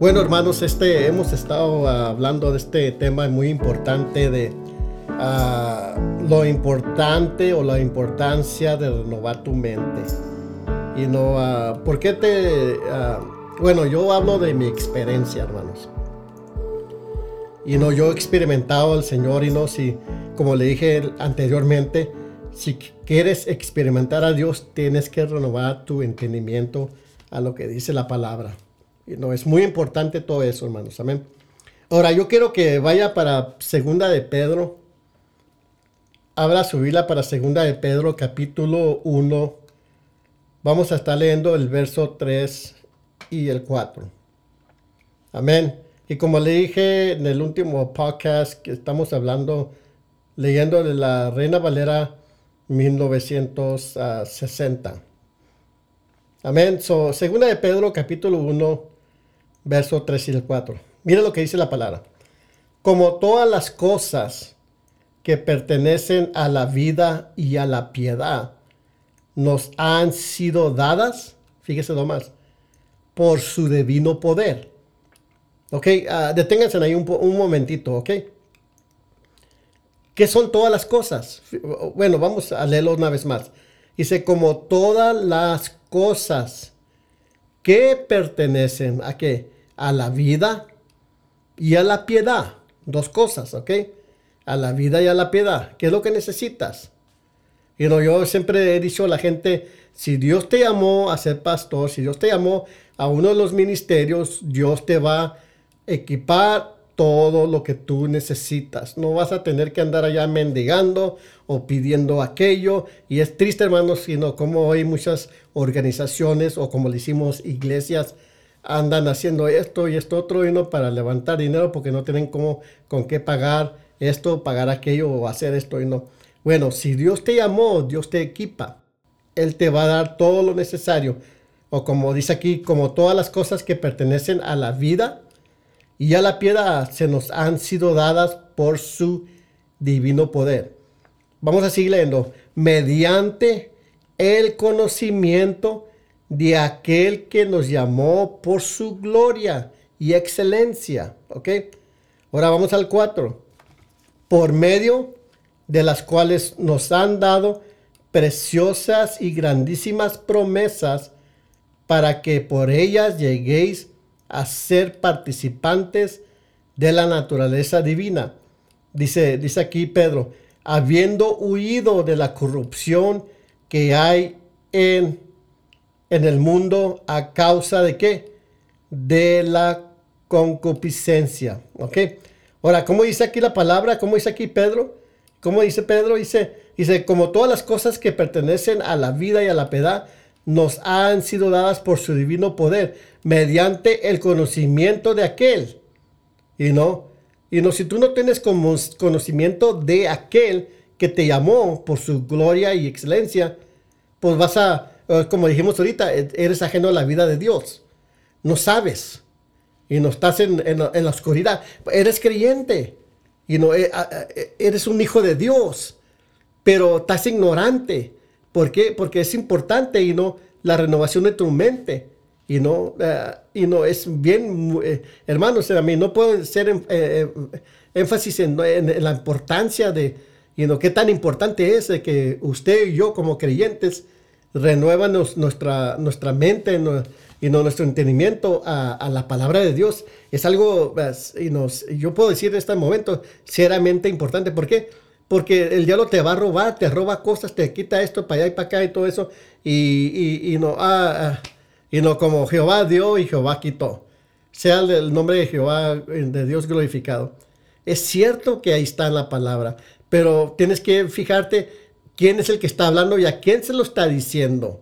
Bueno, hermanos, este, hemos estado hablando de este tema muy importante de ah, lo importante o la importancia de renovar tu mente. Y no, uh, ¿por qué te... Ah, bueno, yo hablo de mi experiencia, hermanos. Y no, yo he experimentado al Señor y no, si, como le dije anteriormente, si quieres experimentar a Dios, tienes que renovar tu entendimiento a lo que dice la palabra. No, es muy importante todo eso, hermanos. Amén. Ahora, yo quiero que vaya para Segunda de Pedro. Abra su Biblia para Segunda de Pedro, capítulo 1. Vamos a estar leyendo el verso 3 y el 4. Amén. Y como le dije en el último podcast que estamos hablando, leyendo de la Reina Valera 1960. Amén. So, segunda de Pedro, capítulo 1 verso 3 y el 4. Mira lo que dice la palabra. Como todas las cosas que pertenecen a la vida y a la piedad nos han sido dadas, fíjese nomás, por su divino poder. Ok, uh, deténganse ahí un, un momentito, ok. ¿Qué son todas las cosas? Bueno, vamos a leerlo una vez más. Dice, como todas las cosas que pertenecen a qué? A la vida y a la piedad. Dos cosas, ¿ok? A la vida y a la piedad. ¿Qué es lo que necesitas? Y no, yo siempre he dicho a la gente, si Dios te llamó a ser pastor, si Dios te llamó a uno de los ministerios, Dios te va a equipar todo lo que tú necesitas. No vas a tener que andar allá mendigando o pidiendo aquello. Y es triste, hermanos, sino como hoy muchas organizaciones o como le hicimos iglesias andan haciendo esto y esto otro y no para levantar dinero porque no tienen cómo, con qué pagar esto, pagar aquello o hacer esto y no. Bueno, si Dios te llamó, Dios te equipa. Él te va a dar todo lo necesario. O como dice aquí, como todas las cosas que pertenecen a la vida, y a la piedad se nos han sido dadas por su divino poder. Vamos a seguir leyendo. Mediante el conocimiento de aquel que nos llamó por su gloria y excelencia. ¿Ok? Ahora vamos al 4. Por medio de las cuales nos han dado preciosas y grandísimas promesas para que por ellas lleguéis a ser participantes de la naturaleza divina. Dice, dice aquí Pedro, habiendo huido de la corrupción que hay en, en el mundo a causa de qué? De la concupiscencia. ¿Ok? Ahora, ¿cómo dice aquí la palabra? ¿Cómo dice aquí Pedro? ¿Cómo dice Pedro? Dice, dice, como todas las cosas que pertenecen a la vida y a la piedad, nos han sido dadas por su divino poder, mediante el conocimiento de aquel. Y no, y no, si tú no tienes conocimiento de aquel que te llamó por su gloria y excelencia, pues vas a, como dijimos ahorita, e-, eres ajeno a la vida de Dios. No sabes. Y no estás en, la oscuridad. Eres creyente. Y no, eh, eh, eres un hijo de Dios. Pero estás ignorante ¿Por qué? Porque es importante y no la renovación de tu mente. Y no, eh, y no es bien, eh, hermanos, a mí no puedo hacer eh, énfasis en, la importancia de, y no, qué tan importante es de que usted y yo como creyentes renuevan nuestra, nuestra mente y no, nuestro entendimiento a, la palabra de Dios. Es algo, y nos, yo puedo decir en este momento, seriamente importante. ¿Por qué? porque el diablo te va a robar, te roba cosas, te quita esto para allá y para acá y todo eso, y, no, ah, ah, y no como Jehová dio y Jehová quitó. Sea el nombre de Jehová, de Dios glorificado. Es cierto que ahí está la palabra, pero tienes que fijarte quién es el que está hablando y a quién se lo está diciendo.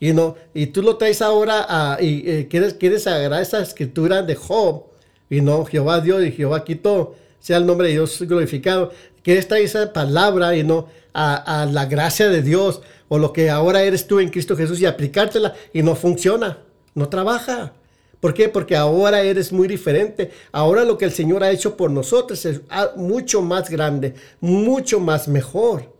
Y, no, y tú lo traes ahora a, y eh, quieres, quieres agarrar esa escritura de Job, y no, Jehová dio y Jehová quitó sea el nombre de Dios glorificado que esta esa palabra y no a, la gracia de Dios o lo que ahora eres tú en Cristo Jesús y aplicártela y no funciona, no trabaja. ¿Por qué? Porque ahora eres muy diferente. Ahora lo que el Señor ha hecho por nosotros es mucho más grande, mucho más mejor.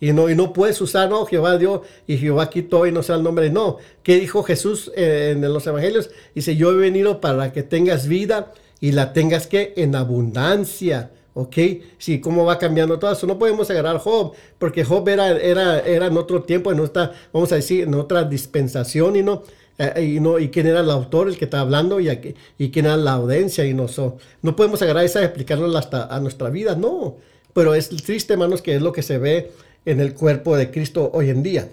Y no, y no puedes usar, no, Jehová Dios y Jehová quitó y no sea el nombre. No. ¿Qué dijo Jesús eh, en los evangelios? Dice, yo he venido para que tengas vida y la tengas que en abundancia. ¿Ok? Sí, cómo va cambiando todo eso. No podemos agarrar Job, porque Job era, era, era en otro tiempo, en otra, vamos a decir, en otra dispensación y no. Eh, y, no, y quién era el autor, el que está hablando, y, y quién era la audiencia, y no, no podemos agarrar esa y aplicarlo hasta a nuestra vida, no. Pero es triste, hermanos, que es lo que se ve en el cuerpo de Cristo hoy en día.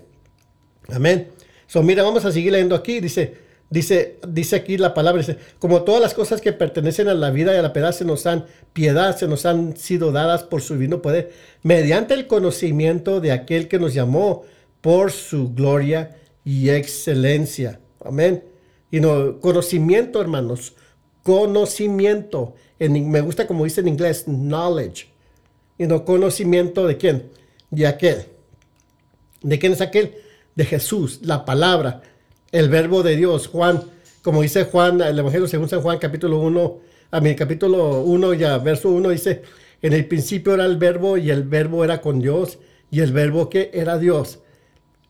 Amén. So, mira, vamos a seguir leyendo aquí. Dice, dice, dice aquí la palabra, dice, como todas las cosas que pertenecen a la vida y a la piedad se nos han piedad, se nos han sido dadas por su divino poder, mediante el conocimiento de aquel que nos llamó por su gloria y excelencia. Amén. Y no, conocimiento, hermanos, conocimiento. En, me gusta como dice en inglés, knowledge. Y no, conocimiento de quién? De aquel. ¿De quién es aquel? De Jesús, la palabra, el verbo de Dios. Juan, como dice Juan, el Evangelio según San Juan, capítulo 1, a mi capítulo 1, ya verso 1 dice, en el principio era el verbo y el verbo era con Dios y el verbo que era Dios.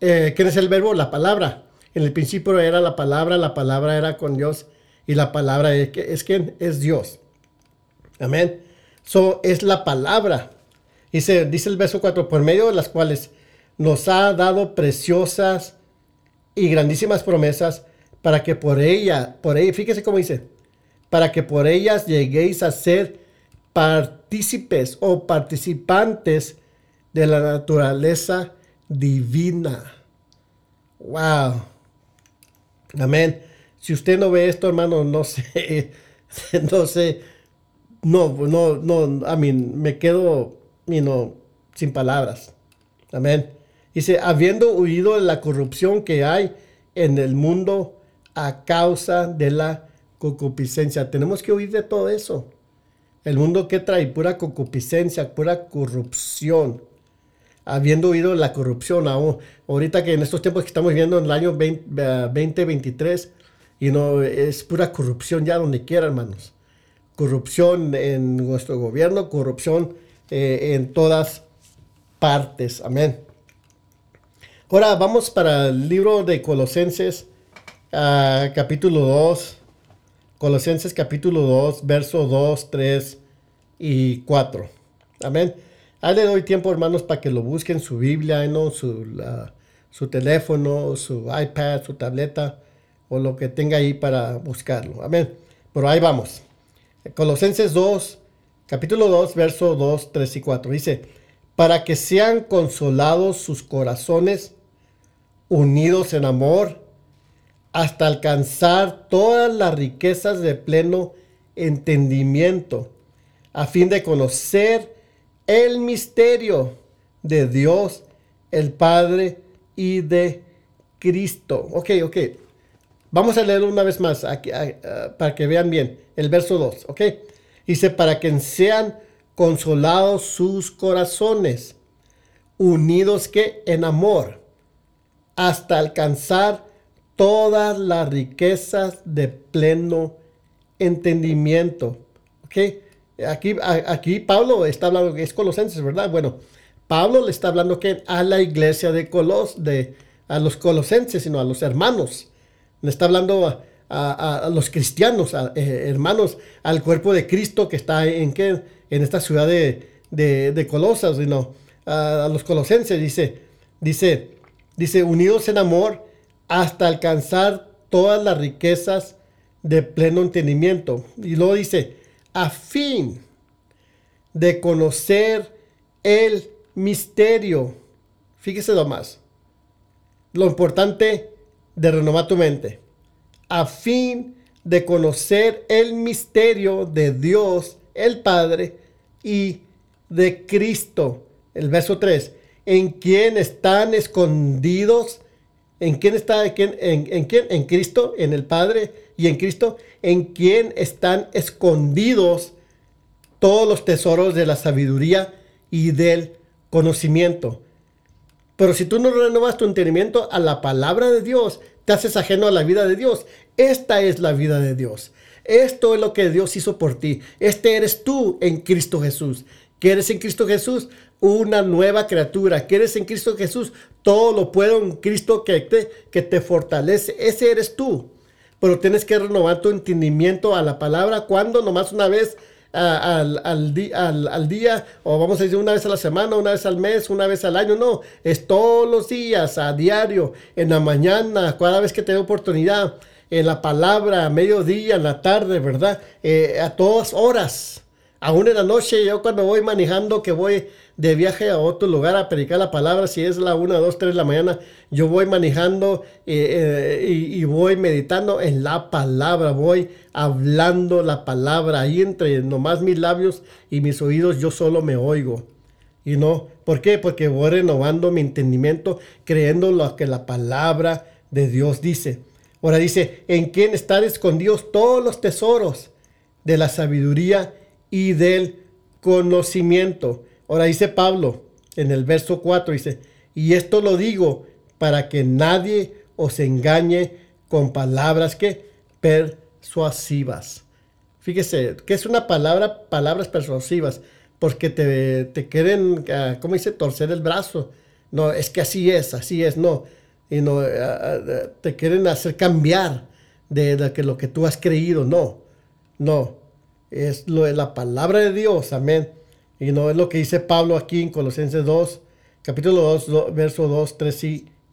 Eh, ¿Quién es el verbo? La palabra. En el principio era la palabra, la palabra era con Dios y la palabra es, es quién? Es Dios. Amén. So es la palabra. Dice, dice el verso 4, por medio de las cuales nos ha dado preciosas y grandísimas promesas para que por ella, por ella, fíjese cómo dice, para que por ellas lleguéis a ser partícipes o participantes de la naturaleza divina. Wow. Amén. Si usted no ve esto, hermano, no sé, no sé, no, no, no, a mí me quedo y no, sin palabras. Amén. Dice, habiendo huido de la corrupción que hay en el mundo a causa de la concupiscencia. Tenemos que huir de todo eso. El mundo que trae pura concupiscencia, pura corrupción. Habiendo huido de la corrupción, ahorita que en estos tiempos que estamos viviendo en el año 2023, y no es pura corrupción ya donde quiera, hermanos. Corrupción en nuestro gobierno, corrupción eh, en todas partes. Amén. Ahora vamos para el libro de Colosenses, ah, capítulo 2. Colosenses capítulo 2, verso 2, 3 y 4. Amén. Ahí le doy tiempo, hermanos, para que lo busquen su Biblia, ¿no? su, su teléfono, su iPad, su tableta o lo que tenga ahí para buscarlo. Amén. Pero ahí vamos. Colosenses 2, capítulo 2, verso 2, 3 y 4. Dice, para que sean consolados sus corazones, unidos en amor, hasta alcanzar todas las riquezas de pleno entendimiento, a fin de conocer el misterio de Dios, el Padre y de Cristo. Ok, ok. Vamos a leerlo una vez más para que vean bien el verso 2, ok. Dice, para que sean consolados sus corazones, unidos que en amor, hasta alcanzar todas las riquezas de pleno entendimiento. ¿Ok? Aquí, aquí Pablo está hablando es Colosenses, ¿verdad? Bueno, Pablo le está hablando que a la iglesia de Colos, de, a los colosenses, sino a los hermanos. Le está hablando a, los cristianos, eh, hermanos, al cuerpo de Cristo que está en, ¿qué? en esta ciudad de, de, Colosas, sino a, los colosenses, dice, dice, dice, unidos en amor hasta alcanzar todas las riquezas de pleno entendimiento. Y luego dice, a fin de conocer el misterio. Fíjese lo más. Lo importante de renovar tu mente a fin de conocer el misterio de Dios el Padre y de Cristo. El verso 3. En quien están escondidos. ¿En quién está? ¿En, en, en quién? En Cristo, en el Padre y en Cristo. En quien están escondidos todos los tesoros de la sabiduría y del conocimiento. Pero si tú no renovas tu entendimiento a la palabra de Dios, te haces ajeno a la vida de Dios. Esta es la vida de Dios. Esto es lo que Dios hizo por ti. Este eres tú en Cristo Jesús. ¿Qué eres en Cristo Jesús? una nueva criatura, que eres en Cristo Jesús, todo lo puedo en Cristo que te, que te fortalece. Ese eres tú. Pero tienes que renovar tu entendimiento a la palabra cuando nomás una vez al, al, al, día, o vamos a decir una vez a la semana, una vez al mes, una vez al año, no, es todos los días, a diario, en la mañana, cada vez que tengo oportunidad, en la palabra, a mediodía, en la tarde, ¿verdad? Eh, a todas horas, aún en la noche, yo cuando voy manejando, que voy de viaje a otro lugar a predicar la palabra, si es la 1, 2, 3 de la mañana, yo voy manejando eh, eh, y, voy meditando en la palabra, voy hablando la palabra, ahí entre nomás mis labios y mis oídos yo solo me oigo. Y no, ¿por qué? Porque voy renovando mi entendimiento, creyendo lo que la palabra de Dios dice. Ahora dice, en quién están escondidos todos los tesoros de la sabiduría y del conocimiento. Ahora dice Pablo en el verso 4, dice, y esto lo digo para que nadie os engañe con palabras que persuasivas. Fíjese, que es una palabra, palabras persuasivas, porque te, te quieren, ah, ¿cómo dice? Torcer el brazo. No, es que así es, así es, no. Y no, ah, ah, te quieren hacer cambiar de, que lo que tú has creído, no, no. Es lo la palabra de Dios, amén. Y no es lo que dice Pablo aquí en Colosenses 2, capítulo 2, verso 2, 3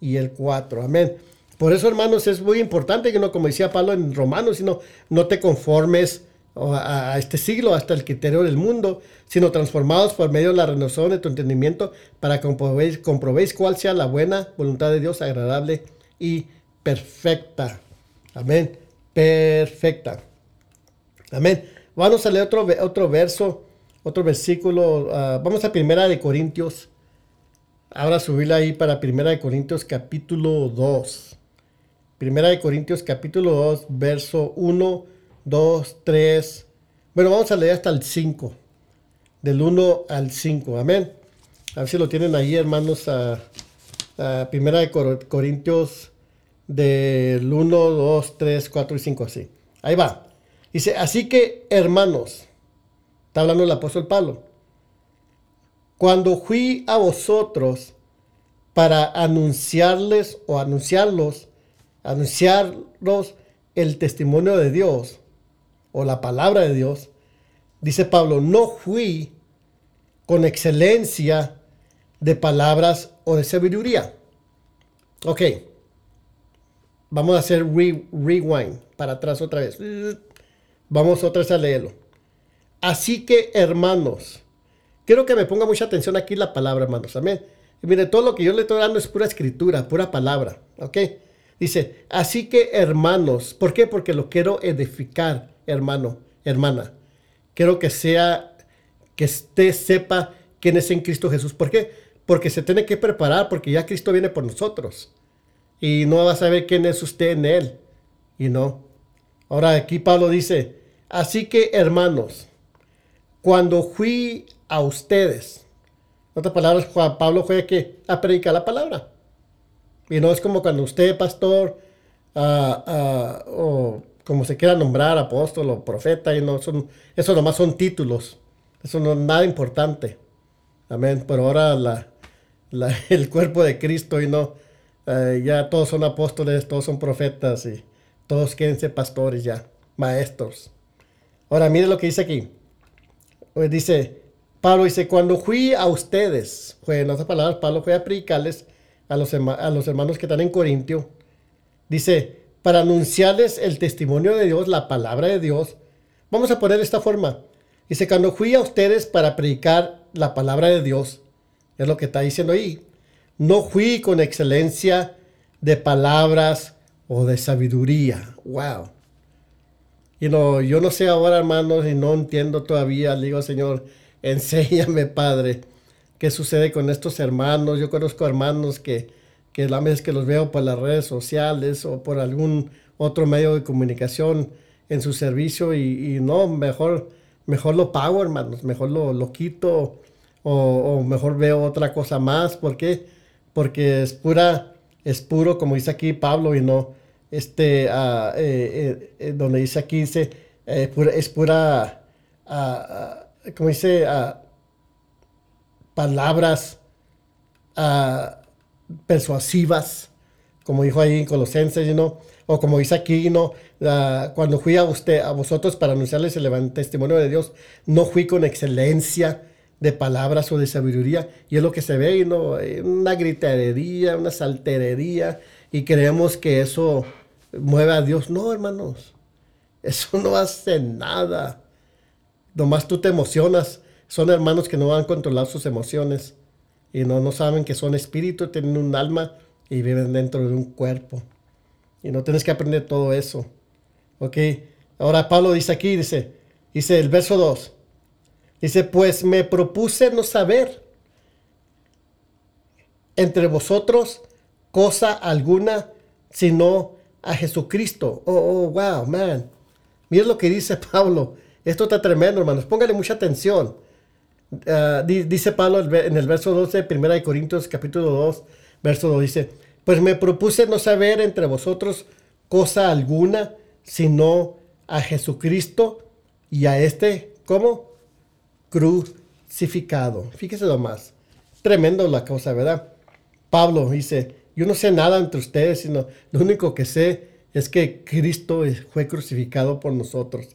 y, el 4. Amén. Por eso, hermanos, es muy importante que no, como decía Pablo en Romanos, sino no te conformes a, este siglo, hasta el criterio del mundo, sino transformados por medio de la renovación de tu entendimiento para que comprobéis, comprobéis cuál sea la buena voluntad de Dios, agradable y perfecta. Amén. Perfecta. Amén. Vamos a leer otro, otro verso otro versículo. Ah, vamos a Primera de Corintios. Ahora subirla ahí para Primera de Corintios capítulo 2. Primera de Corintios capítulo 2, verso 1, 2, 3. Bueno, vamos a leer hasta el 5. Del 1 al 5. Amén. A ver si lo tienen ahí, hermanos. A, Primera de Corintios del 1, 2, 3, 4 y 5 así. Ahí va. Dice, así que hermanos, Está hablando el apóstol Pablo. Cuando fui a vosotros para anunciarles o anunciarlos, anunciarlos el testimonio de Dios o la palabra de Dios, dice Pablo, no fui con excelencia de palabras o de sabiduría. Ok, vamos a hacer rewind para atrás otra vez. Vamos otra vez a leerlo. Así que, hermanos, quiero que me ponga mucha atención aquí la palabra, hermanos. Amén. Mire, todo lo que yo le estoy dando es pura escritura, pura palabra. ¿Ok? Dice, así que, hermanos, ¿por qué? Porque lo quiero edificar, hermano, hermana. Quiero que sea, que usted sepa quién es en Cristo Jesús. ¿Por qué? Porque se tiene que preparar, porque ya Cristo viene por nosotros. Y no va a saber quién es usted en Él. Y no. Ahora aquí Pablo dice, así que hermanos, cuando fui a ustedes. En otras palabras, Juan Pablo fue que a predicar la palabra. Y no es como cuando usted, pastor, ah, ah, o como se quiera nombrar, apóstol o profeta, y no son, eso nomás son títulos. Eso no es nada importante. Amén. Pero ahora la, el cuerpo de Cristo y no, eh, ya todos son apóstoles, todos son profetas y todos quieren ser pastores ya, maestros. Ahora, mire lo que dice aquí. Pues dice, Pablo dice, cuando fui a ustedes, fue, en otras palabras, Pablo fue a predicarles a los, a los hermanos que están en Corintio, dice, para anunciarles el testimonio de Dios, la palabra de Dios, vamos a poner esta forma. Dice, cuando fui a ustedes para predicar la palabra de Dios, es lo que está diciendo ahí, no fui con excelencia de palabras o de sabiduría. Wow yo no sé ahora, hermanos, y no entiendo todavía. Digo, Señor, enséñame, Padre, qué sucede con estos hermanos. Yo conozco hermanos que, que la vez que los veo por las redes sociales o por algún otro medio de comunicación en su servicio y, no, mejor, mejor lo pago, hermanos, mejor lo, lo quito o, mejor veo otra cosa más. ¿Por qué? Porque es pura, es puro, como dice aquí Pablo, y no, este, uh, eh, eh, donde dice aquí, dice, eh, es pura, uh, como dice, palabras ah, persuasivas, como dijo ahí en Colosenses, ¿no? o como dice aquí, ¿no? Ah, cuando fui a usted, a vosotros para anunciarles el testimonio de Dios, no fui con excelencia de palabras o de sabiduría, y es lo que se ve, ¿no? Una gritería, una salterería, y creemos que eso mueve a Dios. No, hermanos, eso no hace nada. Nomás tú te emocionas. Son hermanos que no han controlado sus emociones y no, no saben que son espíritus, tienen un alma y viven dentro de un cuerpo. Y no tienes que aprender todo eso. Ok. Ahora Pablo dice aquí, dice, dice el verso 2. Dice, pues me propuse no saber entre vosotros cosa alguna sino a Jesucristo. Oh, oh, wow, man. Mira lo que dice Pablo. Esto está tremendo, hermanos. Póngale mucha atención. Ah, dice Pablo en el verso 12, 1 Corintios capítulo 2, verso 2, dice, pues me propuse no saber entre vosotros cosa alguna, sino a Jesucristo y a este, ¿cómo? Crucificado. Fíjese lo más. Tremendo la cosa, ¿verdad? Pablo dice, yo no sé nada entre ustedes, sino lo único que sé es que Cristo fue crucificado por nosotros.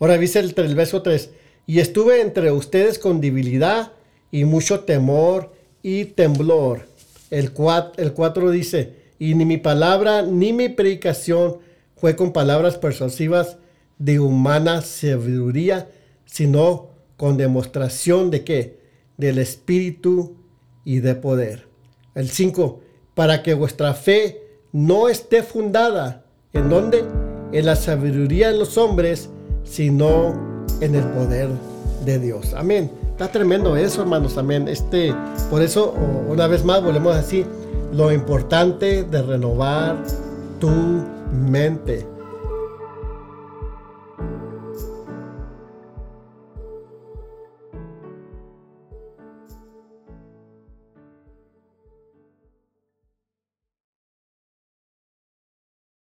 Ahora dice el, verso 3, y estuve entre ustedes con debilidad y mucho temor y temblor. El 4, el 4 dice, y ni mi palabra ni mi predicación fue con palabras persuasivas de humana sabiduría, sino con demostración de qué? Del Espíritu y de poder. El 5, para que vuestra fe no esté fundada en donde? En la sabiduría de los hombres, sino en el poder de Dios. Amén. Está tremendo eso, hermanos. Amén. Este, por eso, una vez más, volvemos a decir lo importante de renovar tu mente.